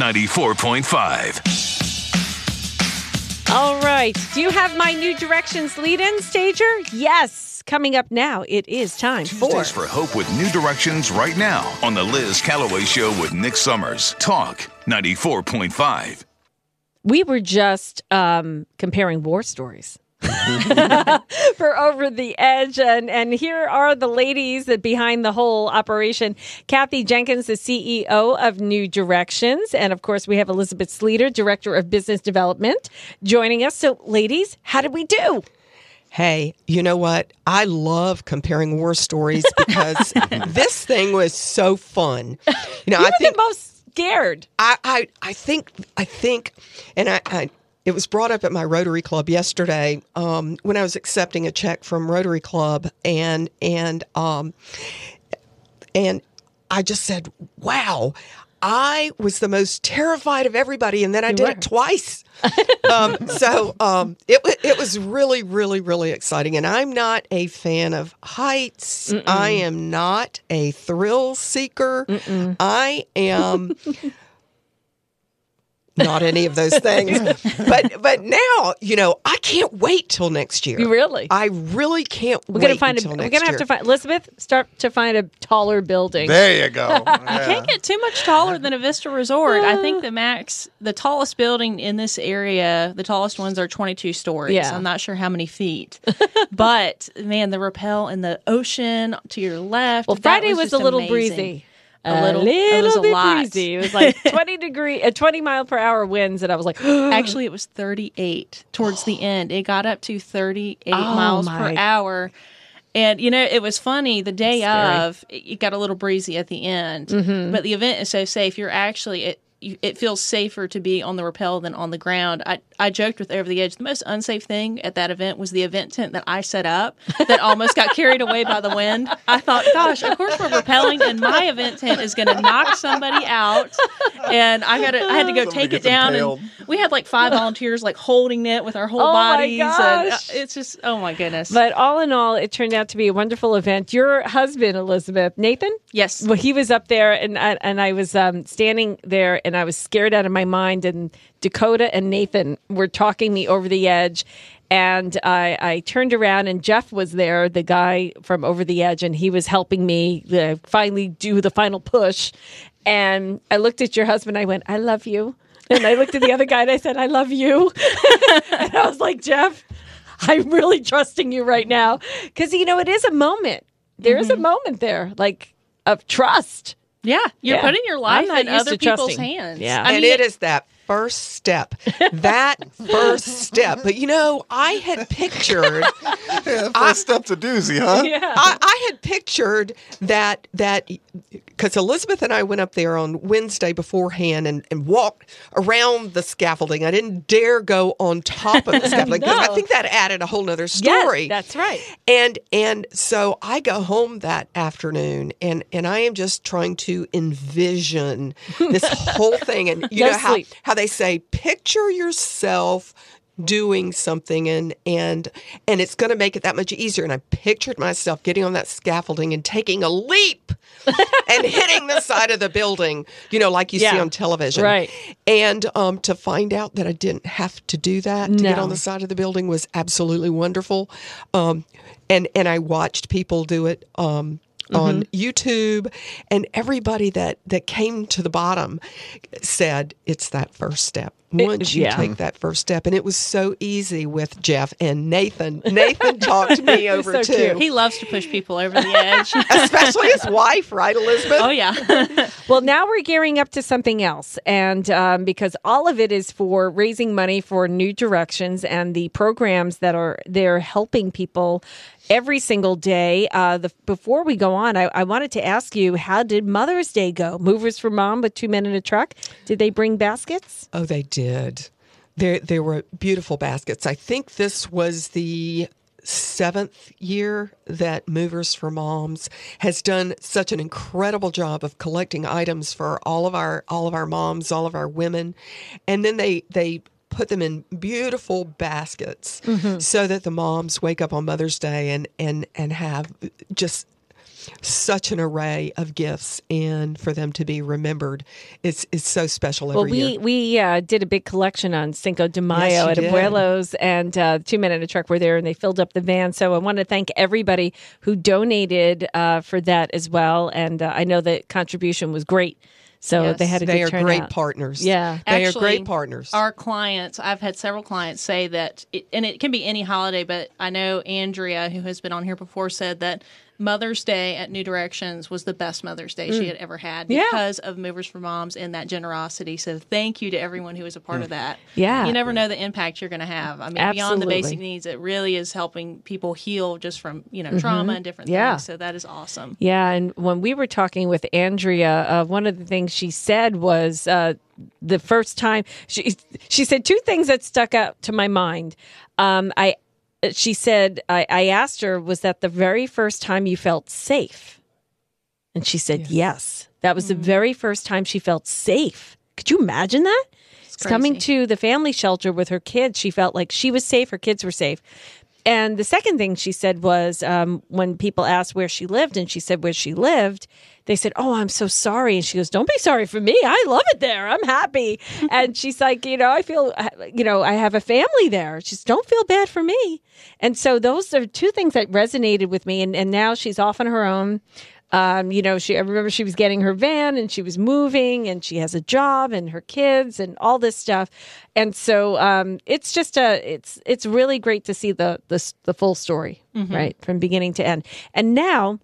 94.5. All right. Do you have my new directions lead in, Stager? Yes. Coming up now, it is time for. Tuesdays for Hope with New Directions right now on The Liz Callaway Show with Nick Summers. Talk 94.5. We were just um, comparing war stories. for over the edge and and here are the ladies that behind the whole operation kathy jenkins the ceo of new directions and of course we have elizabeth sleeter director of business development joining us so ladies how did we do Hey, you know what? I love comparing war stories because this thing was so fun. You know, you I think the most scared I, I I think I think and I, I it was brought up at my Rotary Club yesterday um, when I was accepting a check from Rotary Club and and um and I just said, "Wow, I was the most terrified of everybody, and then I did were. it twice." um, so um, it it was really, really, really exciting. And I'm not a fan of heights. I am not a thrill seeker. I am not any of those things. but but now you know I can't wait till next year. You really? I really can't. we're gonna wait find a until we're gonna have to find elizabeth start to find a taller building There you go. You can't get too much taller than a Vista Resort. I think the max, the tallest building in this area, the tallest ones are 22 stories. Yeah. I'm not sure how many feet. but man, the rappel and the ocean to your left. well friday was, just a little amazing. breezy A little- it was a bit lot. breezy. It was like 20 degree, uh, 20 mile per hour winds. And I was like, Actually, it was 38 towards the end. It got up to 38 Oh, miles my. per hour. And you know, it was funny the day of. It it got a little breezy at the end, Mm-hmm. but the event is so safe. You're actually it. You, it feels safer to be on the rappel than on the ground. I, I joked with Over the Edge. The most unsafe thing at that event was the event tent that I set up that almost got carried away by the wind. I thought, gosh, of course we're rappelling, and my event tent is going to knock somebody out. And I got to, I had to go Somebody take it down, impaled. and we had like five volunteers like holding it with our whole Oh my bodies. And uh, gosh. it's just, oh my goodness. but all in all, it turned out to be a wonderful event. Your husband, Elizabeth, Nathan, yes, well, he was up there and I, and I was um, standing there and I was scared out of my mind. And Dakota and Nathan were talking me over the edge. And I, I turned around and Jeff was there, the guy from Over the Edge, and he was helping me uh, finally do the final push. And I looked at your husband. I went, I love you. And I looked at the other guy and I said, I love you. and I was like, Jeff, I'm really trusting you right now. Because, you know, it is a moment. There is a moment there, like of trust. Yeah, you're Yeah. putting your life in other people's trusting. hands. Yeah. I and mean, it is that first step. That first step. But you know, I had pictured Yeah, first step's a doozy, huh? Yeah. I, I had pictured that that because Elizabeth and I went up there on Wednesday beforehand and, and walked around the scaffolding. I didn't dare go on top of the scaffolding because No. I think that added a whole nother Yes, story. that's right. And and so I go home that afternoon and and I am just trying to envision this whole thing and you No know how sleep. how they say picture yourself doing something and and and it's going to make it that much easier and I pictured myself getting on that scaffolding and taking a leap and hitting the side of the building you know like you see on television Right. and um, to find out that I didn't have to do that to get on the side of the building was absolutely wonderful. Um, and and I watched people do it um, on Mm-hmm. YouTube, and everybody that that came to the bottom said it's that first step. Once you yeah. take that first step, and it was so easy with Jeff and Nathan. Nathan talked me over So too, cute. he loves to push people over the edge. especially his wife, right, Elizabeth? oh yeah. Well, now we're gearing up to something else. And um, because all of it is for raising money for New Directions and the programs that are there helping people every single day. Uh, the, before we go on, I, I wanted to ask you how did Mother's Day go? Movers for Mom with two men in a truck. Did they bring baskets? Oh, they did. There, there were beautiful baskets. I think this was the seventh year that Movers for Moms has done such an incredible job of collecting items for all of our all of our moms, all of our women, and then they they put them in beautiful baskets so that the moms wake up on Mother's Day and and and have just such an array of gifts, and for them to be remembered, it's it's so special every Well, we year. we uh, did a big collection on Cinco de Mayo Yes, at did. Abuelos, and uh, Two Men in a Truck were there, and they filled up the van. So I want to thank everybody who donated uh, for that as well. And uh, I know the contribution was great, so Yes. they had a they good are turnout. great partners. Yeah. they Actually, are great partners. Our clients, I've had several clients say that, it, and it can be any holiday, but I know Andrea, who has been on here before, said that Mother's Day at New Directions was the best Mother's Day she had ever had Mm. Yeah. because of Movers for Moms and that generosity. So thank you to everyone who was a part of that. Yeah. You never know the impact you're going to have. I mean, beyond the basic needs, it really is helping people heal just from, you know, trauma and different Mm-hmm. Yeah. things. So that is awesome. Yeah, and when we were talking with Andrea, uh, one of the things she said was uh, the first time she she said two things that stuck out to my mind. Um, I she said I, I asked her was that the very first time you felt safe, and she said yes. That was the mm. very first time she felt safe. Could you imagine that? Coming crazy. to the family shelter with her kids, she felt like she was safe, her kids were safe. And the second thing she said was um, when people asked where she lived, and she said where she lived, they said, "Oh, I'm so sorry." And she goes, "Don't be sorry for me. I love it there. I'm happy." and she's like, "You know, I feel, you know, I have a family there. She's don't feel bad for me." And so those are two things that resonated with me. And and now she's off on her own. Um, you know, she I remember she was getting her van and she was moving and she has a job and her kids and all this stuff. And so um, it's just a it's it's really great to see the the, the full story, right, from beginning to end. And now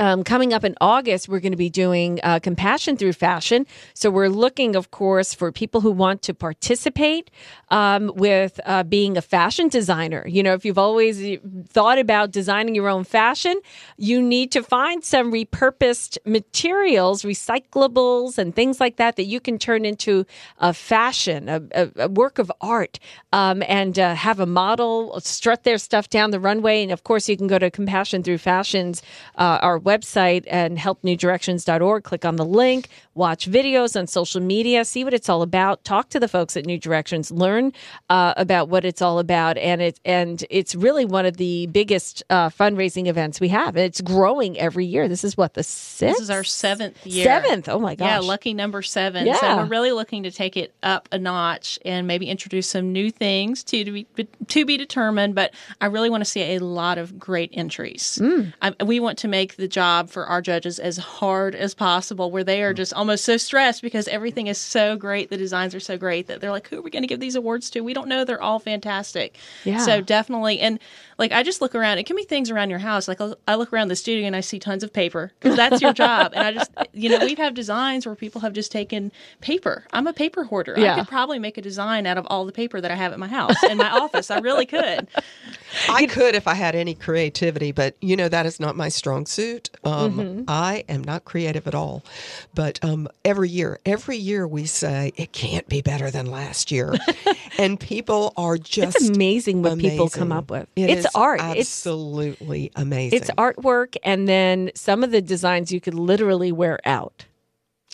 um, coming up in August, we're going to be doing uh, Compassion Through Fashion. So we're looking, of course, for people who want to participate um, with uh, being a fashion designer. You know, if you've always thought about designing your own fashion, you need to find some repurposed materials, recyclables, and things like that that you can turn into a fashion, a, a, work of art, um, and uh, have a model strut their stuff down the runway. And of course, you can go to Compassion Through Fashions, uh, our website, and helpnewdirections.org. Click on the link, watch videos on social media, see what it's all about. Talk to the folks at New Directions, learn uh, about what it's all about, and it and it's really one of the biggest uh, fundraising events we have. It's growing every year. This is what the sixth. This is our seventh year. Seventh. Oh my gosh. Yeah, lucky number seven. So we're really looking to take it up a notch and maybe introduce some new things to, to be to be determined. But I really want to see a lot of great entries. Mm. I, we want to make the job for our judges as hard as possible, where they are Mm. just almost so stressed because everything is so great, the designs are so great that they're like, who are we going to give these awards to? We don't know. They're all fantastic. Yeah. So definitely, and like I just look around. It can be things around your house. Like I look around the studio and I see tons of paper because that's your job. And I just, you know, we've had designs where people have just taken paper. I'm a paper hoarder. Yeah. I could probably make a design out of all the paper that I have at my house in my office. I really could. I could if I had any creativity, but you know that is not my strong suit. Um, Mm-hmm. I am not creative at all. But um, every year, every year we say it can't be better than last year, and people are just It's amazing what people come up with. It it's art. It's absolutely amazing. it's artwork, and then some of the designs you could literally wear out.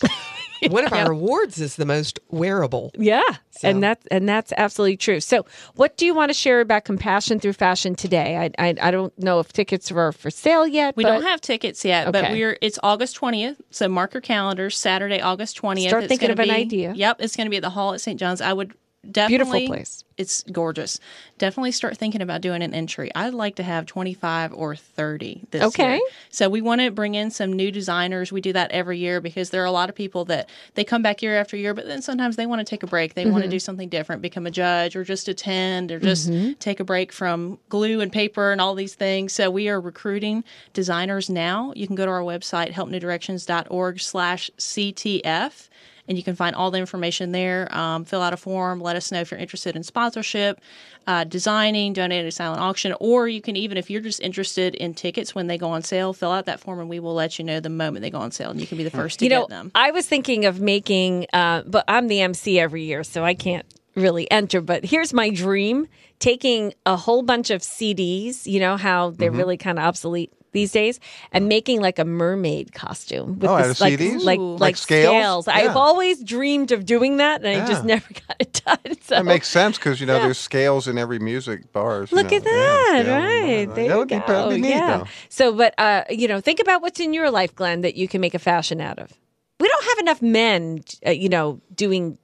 One of our awards is the most wearable. Yeah, So- and that's and that's absolutely true. So, what do you want to share about Compassion Through Fashion today? I I, I don't know if tickets are for sale yet. We but don't have tickets yet, but we're it's August twentieth. So mark your calendars. Saturday, August twentieth. Start It's thinking gonna of an idea. Yep, it's going to be at the Hall at St. John's. I would definitely Beautiful place. It's gorgeous. Definitely start thinking about doing an entry. I'd like to have twenty five or thirty this Okay. year. So we want to bring in some new designers. We do that every year because there are a lot of people that they come back year after year, but then sometimes they want to take a break. They Mm-hmm. want to do something different, become a judge, or just attend, or just Mm-hmm. take a break from glue and paper and all these things. So we are recruiting designers now. You can go to our website helpnewdirections.org slash CTF and you can find all the information there. Um, fill out a form. Let us know if you're interested in sponsorship, uh, designing, donating to silent auction, or you can even, if you're just interested in tickets when they go on sale, fill out that form and we will let you know the moment they go on sale, and you can be the first to you know, get them. I was thinking of making, uh, but I'm the MC every year, so I can't really enter. But here's my dream: taking a whole bunch of CDs. You know how they're really kind of obsolete these days and making like a mermaid costume with Oh, this, like, like like Like scales? I've always dreamed of doing that, and I just never got it done. So That makes sense because you know there's scales in every music bars. Look know. at that, scales right? There that would go. be probably neat yeah. though. So, but uh, you know, think about what's in your life, Glenn, that you can make a fashion out of. We don't have enough men, uh, you know, doing.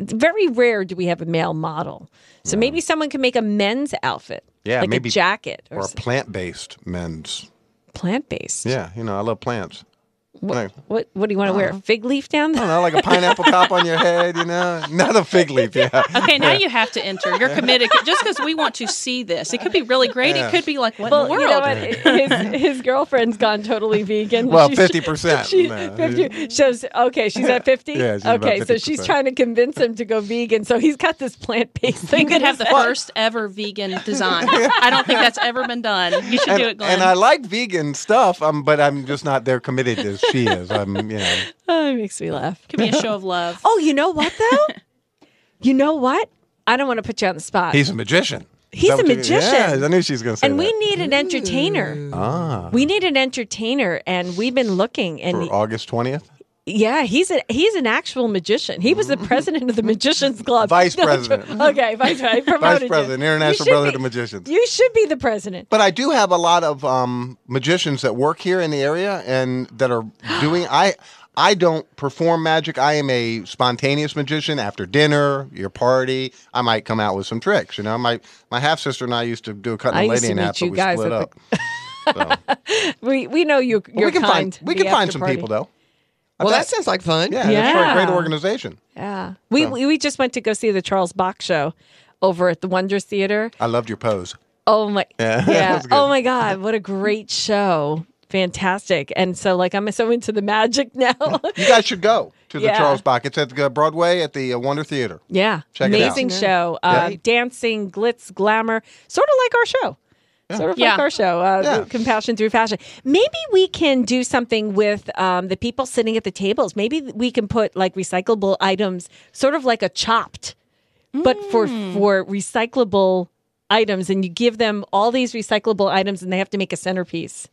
Very rare do we have a male model. So maybe someone can make a men's outfit, Yeah, like maybe- a jacket or, Or plant based men's. plant based. Yeah, you know I love plants. Like, What What do you want to wear? Uh-huh. A fig leaf down I there? don't know, like a pineapple top on your head, you know? Not a fig leaf, yeah. Okay, now you have to enter. You're committed. Just because we want to see this, it could be really great. Yeah. It could be like what Well, in the you world? know what? His, his girlfriend's gone totally vegan. Well, She's- 50%, She, no. 50 shows, okay, she's at 50? Yeah, she's about okay, so she's trying to convince him to go vegan. So he's got this plant based You thing. could have the in his head. first ever vegan design. I don't think that's ever been done. You should And, do it, Glenn. and I like vegan stuff, um, but I'm just not there committed as she is. I'm, you know. Oh, it makes me laugh. could be a show of love. Oh, you know what, though? you know what? I don't want to put you on the spot. He's a magician. He's a magician. Yeah, I knew she was going to say and that. we need an entertainer. ah, We need an entertainer, and we've been looking. And for August 20th? Yeah, he's a he's an actual magician. He was the president of the Magicians Club. Vice No, president. Okay, vice president. I Vice president, You International be- of Magicians. You should be the president. But I do have a lot of um, magicians that work here in the area and that are doing. I I don't perform magic. I am a spontaneous magician. After dinner, your party, I might come out with some tricks. You know, my my half sister and I used to do a cutting I a used lady to in half, you but we guys split up. So, We we know you. well, You're we can kind. find we can find some party. people though. Well, that sounds like fun. Yeah, that's for a great organization. Yeah, we we we just went to go see the Charles Bach show over at the Wonders Theater. I loved your pose. Oh my, Yeah, yeah. that's good. Oh my God, what a great show! Fantastic. And so, like, I'm so into the magic now. You guys should go to the Yeah. Charles Bach. It's at uh, Broadway at the uh, Wonder Theater. yeah, Check it out. amazing show. Uh, Yeah. Dancing, glitz, glamour, sort of like our show. Sort of like our show, uh, Yeah. Compassion Through Fashion. Maybe we can do something with um, the people sitting at the tables. Maybe we can put like recyclable items, sort of like a chopped, but for Mm. for recyclable items, and you give them all these recyclable items, and they have to make a centerpiece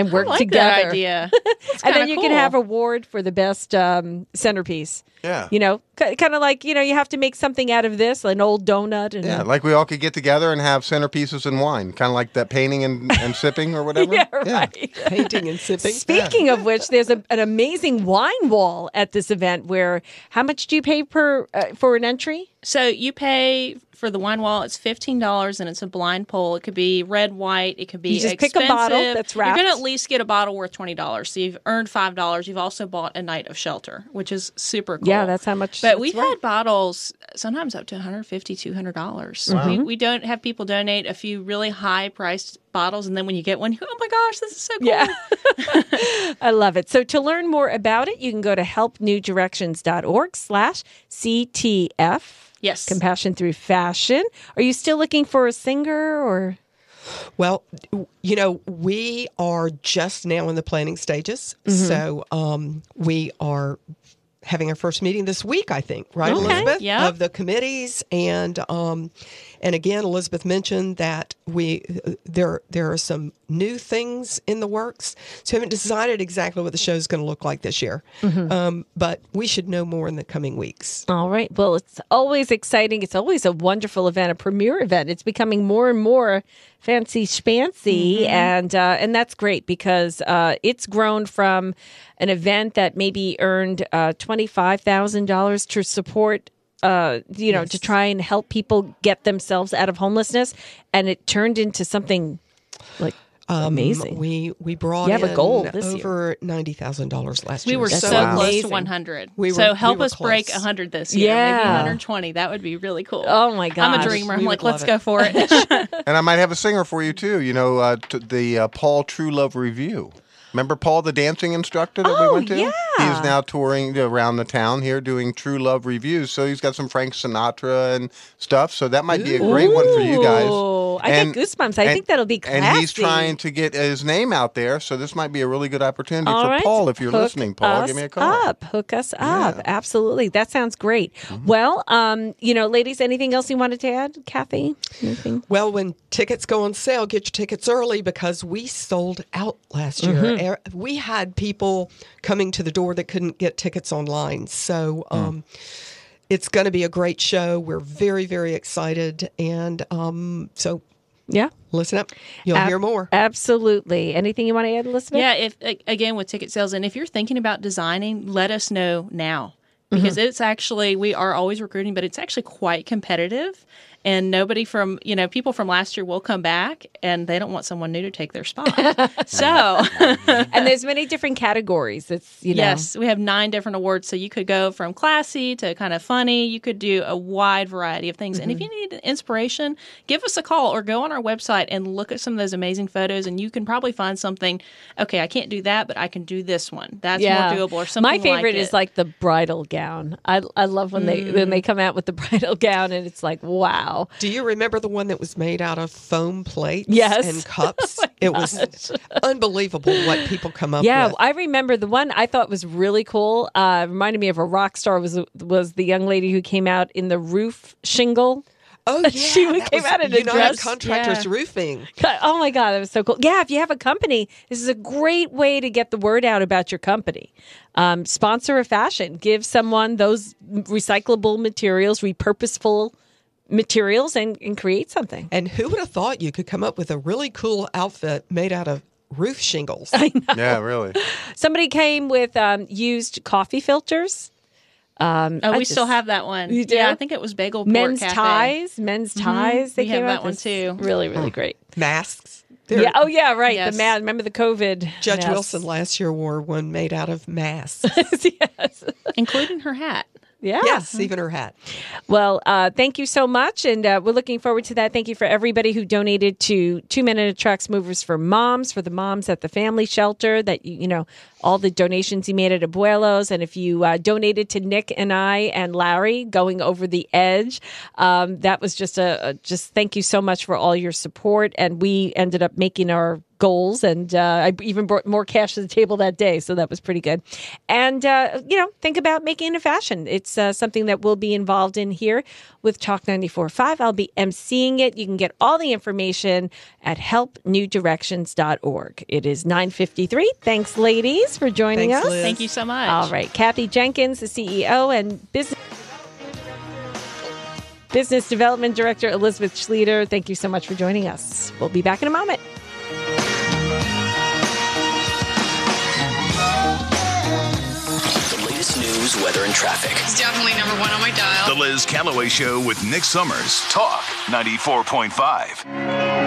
and work I like together. that idea. And then kinda you can cool. have award for the best um, centerpiece. Yeah. You know, k- kind of like you know, you have to make something out of this, an old donut, and Yeah, like we all could get together and have centerpieces and wine, kind of like that painting and, and sipping or whatever. yeah, right. Painting and sipping. Speaking of which, there's a, an amazing wine wall at this event. Where how much do you pay per uh, for an entry? So you pay for the wine wall. It's fifteen dollars, and it's a blind poll. It could be red, white. It could be You just pick a bottle expensive. that's You're going to at least get a bottle worth twenty dollars. So you've earned five dollars. You've also bought a night of shelter, which is super cool. Yeah, that's how much. But we've worth. had bottles sometimes up to 150 200 dollars. Mm-hmm. We, we don't have people donate a few really high priced bottles, and then when you get one, you go, oh my gosh, this is so cool. Yeah. I love it. So to learn more about it, you can go to helpnewdirections.org slash CTF. Yes. Compassion through fashion. Are you still looking for a singer or Well, you know, we are just now in the planning stages. So um, we are having our first meeting this week, I think, right, Okay. Elizabeth? Yep. Of the committees. And um, and again, Elizabeth mentioned that we there there are some new things in the works. So we haven't decided exactly what the show is going to look like this year. Um, but we should know more in the coming weeks. All right. Well, it's always exciting. It's always a wonderful event, a premier event. It's becoming more and more fancy schmancy, and uh, and that's great because uh, it's grown from an event that maybe earned uh, twenty five thousand dollars to support. Uh, you know, to try and help people get themselves out of homelessness, and it turned into something like amazing. We we brought You have a goal this year. over ninety thousand dollars last We year. We were That's so wow. close to 100. We were- so help were us break close. 100 this year. Yeah. Maybe 120. That would be really cool. Oh my god, I'm a dreamer. I'm We like, let's love go for it. And I might have a singer for you too. You know, uh, t- the uh, Paul True Love Review. Remember Paul, the dancing instructor that we Oh, went to? yeah. He's now touring around the town here doing True Love reviews. So he's got some Frank Sinatra and stuff. So that might be a great one for you guys. Ooh, I And- get goosebumps. I and- think that'll be classy. And he's trying to get his name out there, so this might be a really good opportunity All for right. Paul. If you're Hook listening, Paul, give me a call. Up. Hook us up. Yeah. Absolutely. That sounds great. Mm-hmm. Well, um, you know, ladies, anything else you wanted to add, Kathy? Anything? Well, when tickets go on sale, get your tickets early because we sold out last year. Mm-hmm. Er- We had people coming to the door that couldn't get tickets online. So Hmm. um, it's going to be a great show. We're very, very excited. And um, so Yeah. listen up. You'll Ab- hear more. Absolutely. Anything you want to add, Elizabeth? Yeah, if again with ticket sales, and if you're thinking about designing, let us know now because Mm-hmm. it's actually we are always recruiting, but it's actually quite competitive. And nobody from you know people from last year will come back, and they don't want someone new to take their spot. so and there's many different categories. It's you know. yes, we have nine different awards, so you could go from classy to kind of funny. You could do a wide variety of things. And if you need inspiration, give us a call or go on our website and look at some of those amazing photos, and you can probably find something. Okay, I can't do that, but I can do this one. That's more doable. Or something. My favorite like is like the bridal gown. I I love when they when Mm. they come out with the bridal gown and it's like wow. Do you remember the one that was made out of foam plates Yes. and cups? it was unbelievable what people come up Yeah, with. Yeah, I remember the one I thought was really cool. Uh, reminded me of a rock star. Was was the young lady who came out in the roof shingle? Oh, yeah. She came was out in a United dress. Contractors Yeah. Roofing. Oh my god, that was so cool. Yeah, if you have a company, this is a great way to get the word out about your company. Um, sponsor a fashion. Give someone those recyclable materials, repurposeful materials, and, and create something. And who would have thought you could come up with a really cool outfit made out of roof shingles? Yeah, really. Somebody came with um, used coffee filters. Um, Oh, I we still have that one. You do? Yeah, I think it was Bagel Port men's Cafe. ties, men's ties. They We have came that out one too. Really, really great. Masks. They're- Yeah. Oh, yeah. Right. Yes. The man. Remember the COVID. Judge Yes. Wilson last year wore one made out of masks. yes. including her hat. Yeah. yes, even her hat. Well, uh, thank you so much, and uh, we're looking forward to that. Thank you for everybody who donated to Two Minute Trucks Movers for Moms, for the moms at the family shelter. That you, you know, all the donations you made at Abuelos, and if you uh, donated to Nick and I and Larry going over the edge, um, that was just a, a just thank you so much for all your support. And we ended up making our goals and uh, I even brought more cash to the table that day so that was pretty good. And uh, you know think about making it a fashion. It's uh, something that we'll be involved in here with talk 94.5 i'll be emceeing it. You can get all the information at helpnewdirections.org it is 9.53 thanks ladies for joining Thanks, us. Liz. Thank you so much. all right. Kathy jenkins the ceo and business Business Development Director Elizabeth Schleter, thank you so much for joining us. We'll be back in a moment. News, weather, and traffic. It's definitely number one on my dial. The Liz Callaway Show with Nick Summers. Talk 94.5.